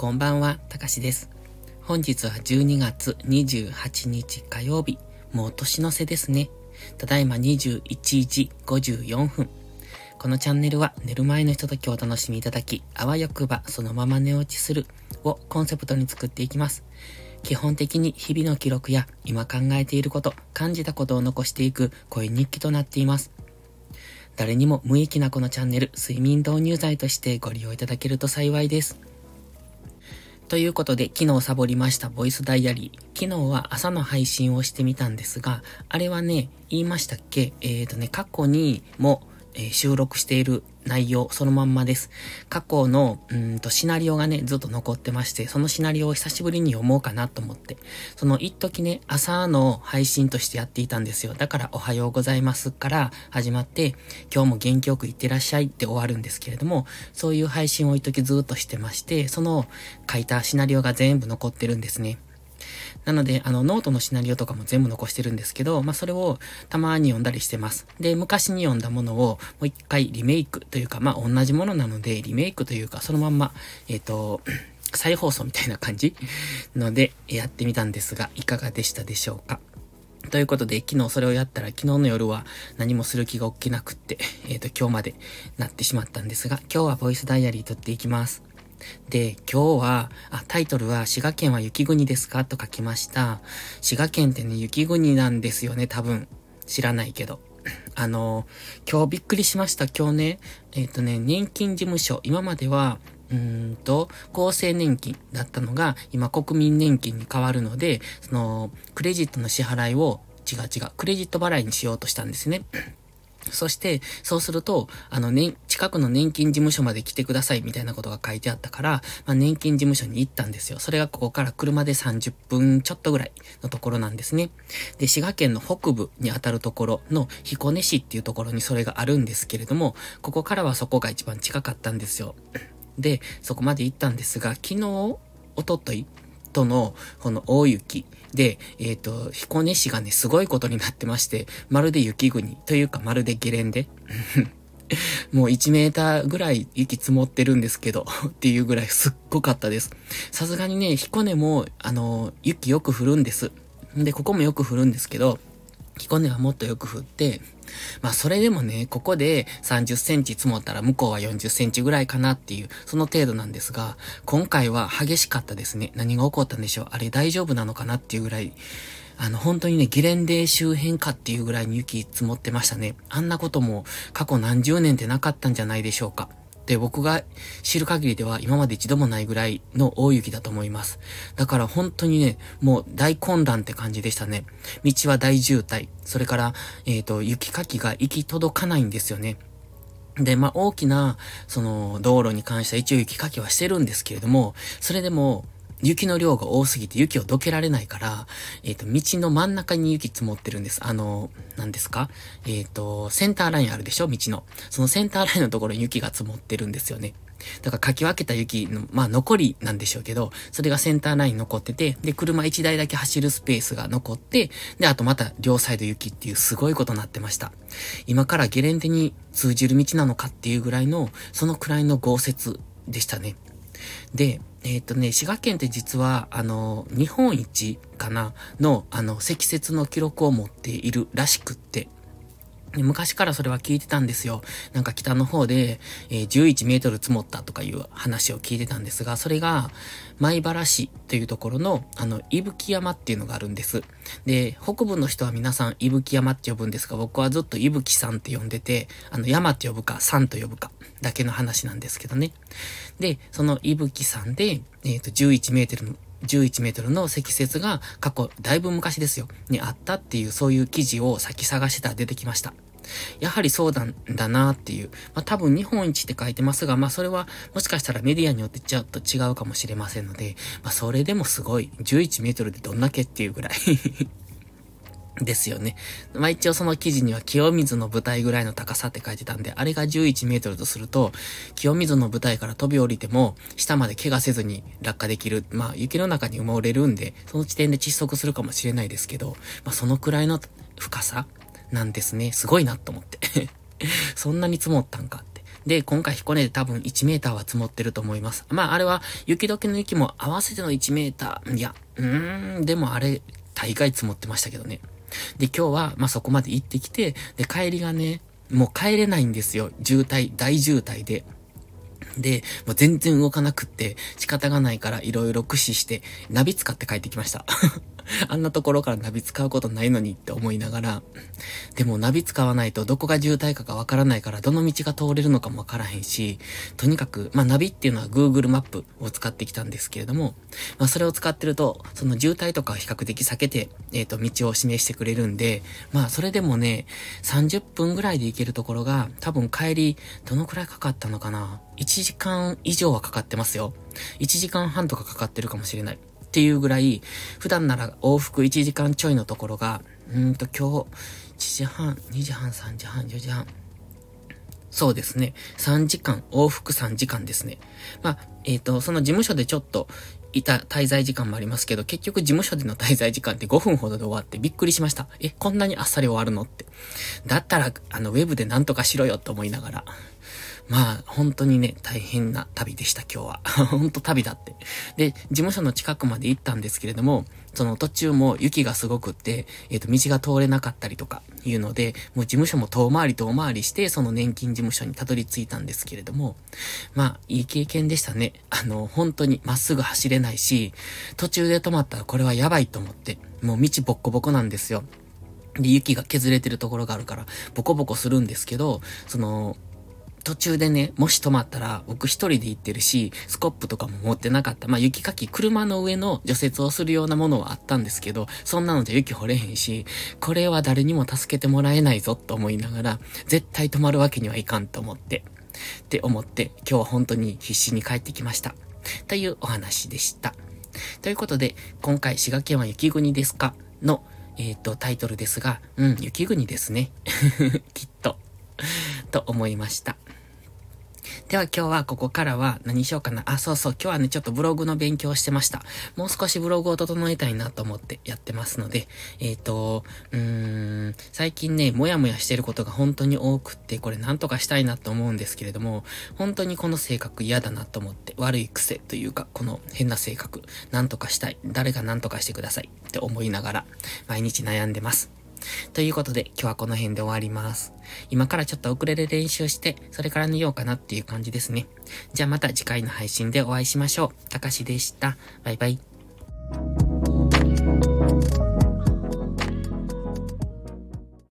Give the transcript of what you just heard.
こんばんは、たかしです。本日は12月28日火曜日。もう年の瀬ですね。ただいま21時54分。このチャンネルは寝る前のひとときをお楽しみいただき、あわよくばそのまま寝落ちするをコンセプトに作っていきます。基本的に日々の記録や今考えていること、感じたことを残していく声日記となっています。誰にも無益なこのチャンネル、睡眠導入剤としてご利用いただけると幸いです。ということで、昨日サボりましたボイスダイアリー。昨日は朝の配信をしてみたんですが、あれはね、言いましたっけ？えっ、ー、とね、過去にもえ、収録している内容そのまんまです。過去の、うんと、シナリオがね、ずっと残ってまして、そのシナリオを久しぶりに読もうかなと思って、その一時ね、朝の配信としてやっていたんですよ。だから、おはようございますから始まって、今日も元気よくいってらっしゃいって終わるんですけれども、そういう配信を一時ずっとしてまして、その書いたシナリオが全部残ってるんですね。なので、あの、ノートのシナリオとかも全部残してるんですけど、まあ、それをたまに読んだりしてます。で、昔に読んだものをもう一回リメイクというか、まあ、同じものなので、リメイクというか、そのまんま、えっ、ー、と、再放送みたいな感じので、やってみたんですが、いかがでしたでしょうか？ということで、昨日それをやったら、昨日の夜は何もする気が起きなくって、えっ、ー、と、今日までなってしまったんですが、今日はボイスダイアリー撮っていきます。で、今日は、あ、タイトルは、滋賀県は雪国ですか？と書きました。滋賀県ってね、雪国なんですよね、多分。知らないけど。あの、今日びっくりしました。今日ね、えっ、ー、とね、年金事務所、今までは、うんと、厚生年金だったのが、今国民年金に変わるので、その、クレジットの支払いを、違う違う、クレジット払いにしようとしたんですね。そして、そうすると、あの、年、近くの年金事務所まで来てくださいみたいなことが書いてあったから、まあ、年金事務所に行ったんですよ。それがここから車で30分ちょっとぐらいのところなんですね。で、滋賀県の北部にあたるところの彦根市っていうところにそれがあるんですけれども、ここからはそこが一番近かったんですよ。で、そこまで行ったんですが、昨日、おとといとの、この大雪で、えっ、ー、と、彦根市がね、すごいことになってまして、まるで雪国というかまるでゲレンデ もう1メーターぐらい雪積もってるんですけど っていうぐらいすっごかったです。さすがにね、彦根も、あの、雪よく降るんです。で、ここもよく降るんですけど、彦根はもっとよく降って、まあそれでもね、ここで30センチ積もったら向こうは40センチぐらいかなっていう、その程度なんですが、今回は激しかったですね。何が起こったんでしょうあれ大丈夫なのかなっていうぐらい、あの、本当にね、ゲレンデ周辺かっていうぐらいに雪積もってましたね。あんなことも過去何十年ってなかったんじゃないでしょうか。で、僕が知る限りでは今まで一度もないぐらいの大雪だと思います。だから本当にね、もう大混乱って感じでしたね。道は大渋滞。それから、えっ、ー、と、雪かきが行き届かないんですよね。で、まあ、大きな、その、道路に関しては一応雪かきはしてるんですけれども、それでも、雪の量が多すぎて雪をどけられないから、えっ、ー、と、道の真ん中に雪積もってるんです。あの、何ですか？えっ、ー、と、センターラインあるでしょ？道の。そのセンターラインのところに雪が積もってるんですよね。だからかき分けた雪の、まあ残りなんでしょうけど、それがセンターライン残ってて、で、車1台だけ走るスペースが残って、で、あとまた両サイド雪っていうすごいことになってました。今からゲレンデに通じる道なのかっていうぐらいの、そのくらいの豪雪でしたね。で、えっ、ー、とね、滋賀県って実は、あの、日本一かなの、あの、積雪の記録を持っているらしくって、昔からそれは聞いてたんですよ。なんか北の方で、えー、11メートル積もったとかいう話を聞いてたんですが、それが、米原市というところの、あの、伊吹山っていうのがあるんです。で、北部の人は皆さん伊吹山って呼ぶんですが、僕はずっと伊吹さんって呼んでて、あの、山って呼ぶか、山と呼ぶか、だけの話なんですけどね。で、その伊吹山で、えっ、ー、と、11メートル11メートルの積雪が過去、だいぶ昔ですよ、にあったっていう、そういう記事を先探してたら出てきました。やはりそうだんだなっていう。まあ、多分日本一って書いてますが、まあ、それはもしかしたらメディアによってちょっと違うかもしれませんので、まあ、それでもすごい。11メートルでどんだけっていうぐらいですよね。まあ一応その記事には清水の舞台ぐらいの高さって書いてたんで、あれが11メートルとすると、清水の舞台から飛び降りても、下まで怪我せずに落下できる。まあ雪の中に埋もれるんで、その地点で窒息するかもしれないですけど、まあそのくらいの深さなんですね。すごいなと思って。そんなに積もったんかって。で、今回彦根で多分1メーターは積もってると思います。まあ、あれは雪解けの雪も合わせての1メーター。いや、うーん、でもあれ、大概積もってましたけどね。で、今日は、まあ、そこまで行ってきて、で、帰りがね、もう帰れないんですよ。渋滞、大渋滞で。で、もう全然動かなくって仕方がないから色々駆使してナビ使って帰ってきました。あんなところからナビ使うことないのにって思いながら、でもナビ使わないとどこが渋滞かがわからないからどの道が通れるのかもわからへんし、とにかく、まあナビっていうのは Google マップを使ってきたんですけれども、まあそれを使ってると、その渋滞とか比較的避けて、えっ、ー、と、道を示してくれるんで、まあそれでもね、30分ぐらいで行けるところが、多分帰り、どのくらいかかったのかな ?1 時間以上はかかってますよ。1時間半とかかかってるかもしれない。っていうぐらい、普段なら往復1時間ちょいのところが、うんと今日、1時半、2時半、3時半、4時半。そうですね。3時間、往復3時間ですね。まあ、えっ、ー、と、その事務所でちょっと、いた滞在時間もありますけど、結局事務所での滞在時間って5分ほどで終わってびっくりしました。え、こんなにあっさり終わるのって。だったら、あの、ウェブでなんとかしろよと思いながら。まあ、本当にね、大変な旅でした、今日は。本当旅だって。で、事務所の近くまで行ったんですけれども、その途中も雪がすごくって、えっ、ー、と、道が通れなかったりとかいうので、もう事務所も遠回り遠回りして、その年金事務所にたどり着いたんですけれども、まあ、いい経験でしたね。あの、本当にまっすぐ走れないし、途中で止まったらこれはやばいと思って、もう道ボッコボコなんですよ。で、雪が削れてるところがあるから、ボコボコするんですけど、その、途中でね、もし止まったら、僕一人で行ってるし、スコップとかも持ってなかった。まあ、雪かき、車の上の除雪をするようなものはあったんですけど、そんなのじゃ雪掘れへんし、これは誰にも助けてもらえないぞと思いながら、絶対止まるわけにはいかんと思って、って思って、今日は本当に必死に帰ってきました。というお話でした。ということで、今回、滋賀県は雪国ですか？の、えっ、ー、と、タイトルですが、うん、雪国ですね。きっと。と思いました。では今日はここからは何しようかな。あ、そうそう。今日はね、ちょっとブログの勉強をしてました。もう少しブログを整えたいなと思ってやってますので、えっ、ー、と、うーん、最近ね、もやもやしてることが本当に多くって、これなんとかしたいなと思うんですけれども、本当にこの性格嫌だなと思って、悪い癖というか、この変な性格、なんとかしたい。誰がなんとかしてくださいって思いながら、毎日悩んでます。ということで、今日はこの辺で終わります。今からちょっと遅れる練習して、それから寝ようかなっていう感じですね。じゃあまた次回の配信でお会いしましょう。たかしでした。バイバイ。